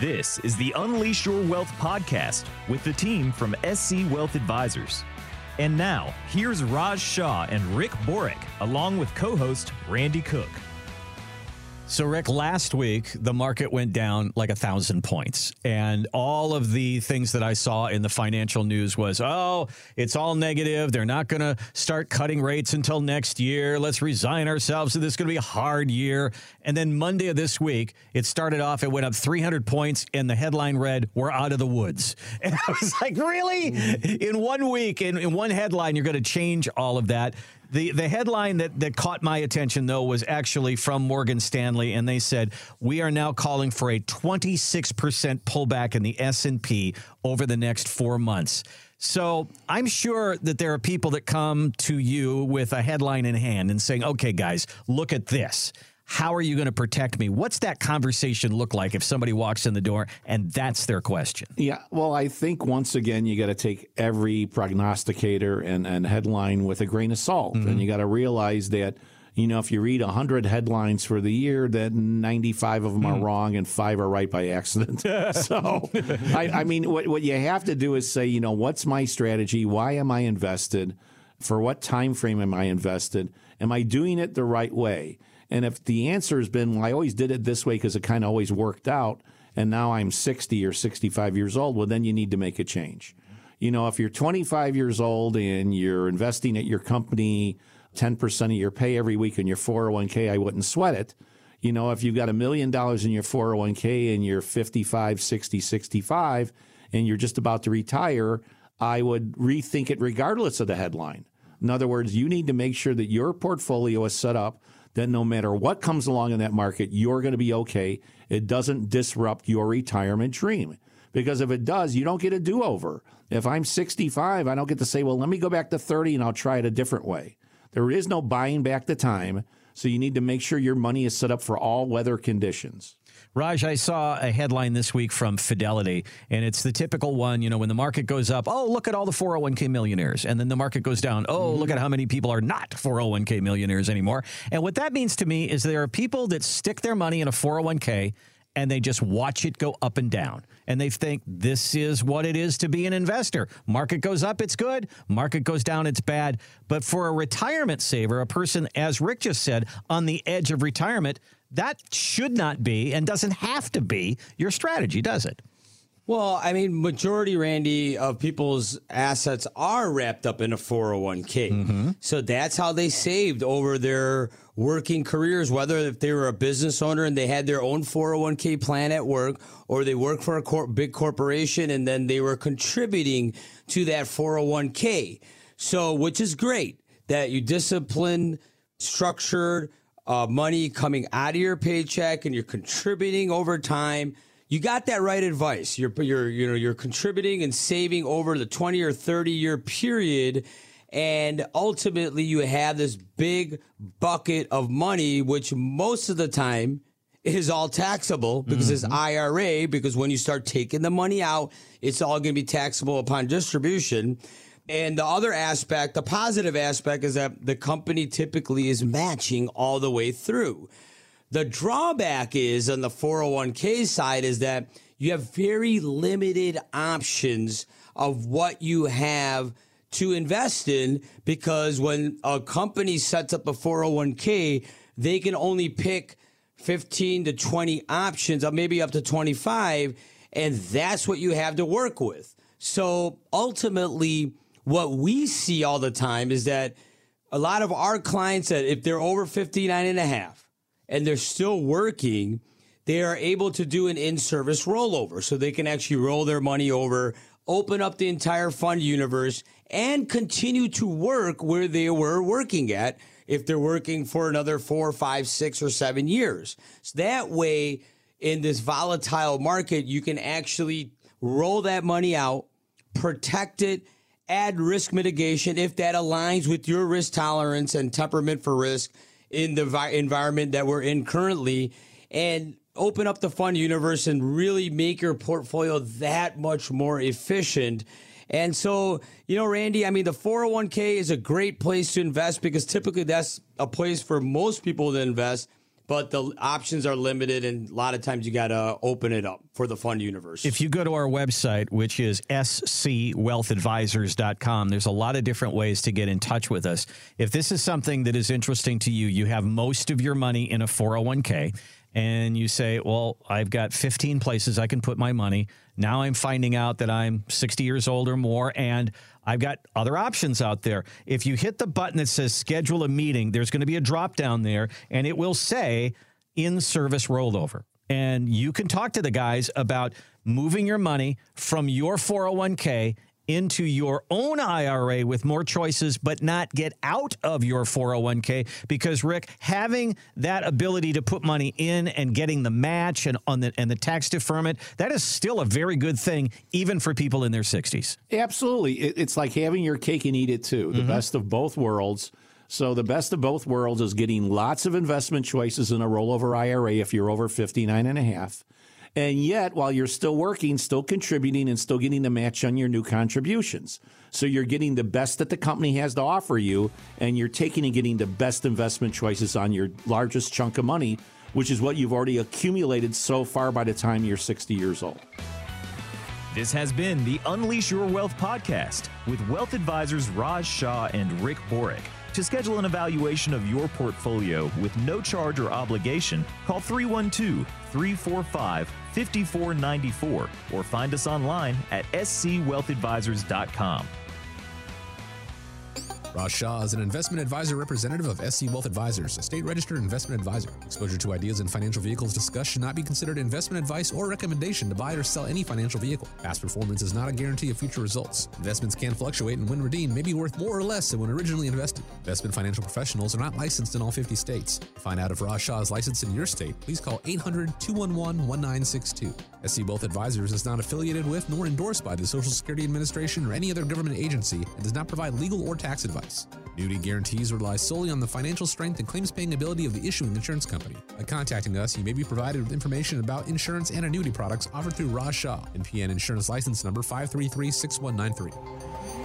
This is the Unleash Your Wealth podcast with the team from SC Wealth Advisors. And now, here's Raj Shah and Rick Borick, along with co host Randy Cook. So, Rick, last week the market went down like a thousand points, and all of the things that I saw in the financial news was, oh, it's all negative. They're not going to start cutting rates until next year. Let's resign ourselves to this. Going to be a hard year. And then Monday of this week, it started off. It went up 300 points, and the headline read, "We're out of the woods." And I was like, really? Mm. In one week, in, in one headline, you're going to change all of that. The the headline that, that caught my attention though was actually from Morgan Stanley and they said we are now calling for a 26% pullback in the S&P over the next 4 months. So, I'm sure that there are people that come to you with a headline in hand and saying, "Okay guys, look at this." How are you going to protect me? What's that conversation look like if somebody walks in the door and that's their question? Yeah, well, I think once again you got to take every prognosticator and, and headline with a grain of salt, mm-hmm. and you got to realize that you know if you read hundred headlines for the year, that ninety five of them mm. are wrong and five are right by accident. so, I, I mean, what what you have to do is say, you know, what's my strategy? Why am I invested? For what time frame am I invested? Am I doing it the right way? And if the answer has been, well, I always did it this way because it kind of always worked out, and now I'm 60 or 65 years old, well, then you need to make a change. You know, if you're 25 years old and you're investing at your company 10% of your pay every week in your 401k, I wouldn't sweat it. You know, if you've got a million dollars in your 401k and you're 55, 60, 65, and you're just about to retire, I would rethink it regardless of the headline. In other words, you need to make sure that your portfolio is set up that no matter what comes along in that market, you're going to be okay. It doesn't disrupt your retirement dream. Because if it does, you don't get a do over. If I'm 65, I don't get to say, well, let me go back to 30 and I'll try it a different way. There is no buying back the time. So you need to make sure your money is set up for all weather conditions. Raj, I saw a headline this week from Fidelity, and it's the typical one. You know, when the market goes up, oh, look at all the 401k millionaires. And then the market goes down, oh, mm-hmm. look at how many people are not 401k millionaires anymore. And what that means to me is there are people that stick their money in a 401k and they just watch it go up and down. And they think this is what it is to be an investor. Market goes up, it's good. Market goes down, it's bad. But for a retirement saver, a person, as Rick just said, on the edge of retirement, that should not be and doesn't have to be your strategy, does it? Well, I mean, majority, Randy, of people's assets are wrapped up in a 401k. Mm-hmm. So that's how they saved over their working careers, whether if they were a business owner and they had their own 401k plan at work, or they work for a cor- big corporation and then they were contributing to that 401k. So, which is great that you discipline, structured, uh, money coming out of your paycheck and you're contributing over time. You got that right advice. You're you're you know you're contributing and saving over the 20 or 30 year period and ultimately you have this big bucket of money which most of the time is all taxable because mm-hmm. it's IRA because when you start taking the money out it's all going to be taxable upon distribution and the other aspect, the positive aspect, is that the company typically is matching all the way through. The drawback is on the 401k side is that you have very limited options of what you have to invest in because when a company sets up a 401k, they can only pick 15 to 20 options, or maybe up to 25, and that's what you have to work with. So ultimately, what we see all the time is that a lot of our clients that if they're over 59 and a half and they're still working, they are able to do an in-service rollover. So they can actually roll their money over, open up the entire fund universe and continue to work where they were working at if they're working for another four, five, six, or seven years. So that way, in this volatile market, you can actually roll that money out, protect it, add risk mitigation if that aligns with your risk tolerance and temperament for risk in the vi- environment that we're in currently and open up the fund universe and really make your portfolio that much more efficient. And so, you know, Randy, I mean, the 401k is a great place to invest because typically that's a place for most people to invest. But the options are limited, and a lot of times you got to open it up for the fund universe. If you go to our website, which is scwealthadvisors.com, there's a lot of different ways to get in touch with us. If this is something that is interesting to you, you have most of your money in a 401k and you say, Well, I've got 15 places I can put my money. Now I'm finding out that I'm 60 years old or more, and I've got other options out there. If you hit the button that says schedule a meeting, there's going to be a drop down there, and it will say in service rollover. And you can talk to the guys about moving your money from your 401k into your own IRA with more choices, but not get out of your 401k. Because Rick, having that ability to put money in and getting the match and on the and the tax deferment, that is still a very good thing, even for people in their 60s. Absolutely, it's like having your cake and eat it too. The mm-hmm. best of both worlds. So the best of both worlds is getting lots of investment choices in a rollover IRA if you're over 59 and a half and yet while you're still working, still contributing and still getting the match on your new contributions. So you're getting the best that the company has to offer you, and you're taking and getting the best investment choices on your largest chunk of money, which is what you've already accumulated so far by the time you're 60 years old. This has been the Unleash Your Wealth podcast with wealth advisors Raj Shah and Rick Borick. To schedule an evaluation of your portfolio with no charge or obligation, call 312 345 5494 or find us online at scwealthadvisors.com. Raj Shah is an investment advisor representative of SC Wealth Advisors, a state registered investment advisor. Exposure to ideas and financial vehicles discussed should not be considered investment advice or recommendation to buy or sell any financial vehicle. Past performance is not a guarantee of future results. Investments can fluctuate and when redeemed may be worth more or less than when originally invested. Investment financial professionals are not licensed in all 50 states. To find out if Raj Shah is licensed in your state, please call 800 211 1962. SC Wealth Advisors is not affiliated with nor endorsed by the Social Security Administration or any other government agency and does not provide legal or tax advice. Annuity guarantees rely solely on the financial strength and claims paying ability of the issuing insurance company. By contacting us, you may be provided with information about insurance and annuity products offered through Shah, NPN Insurance License Number 5336193.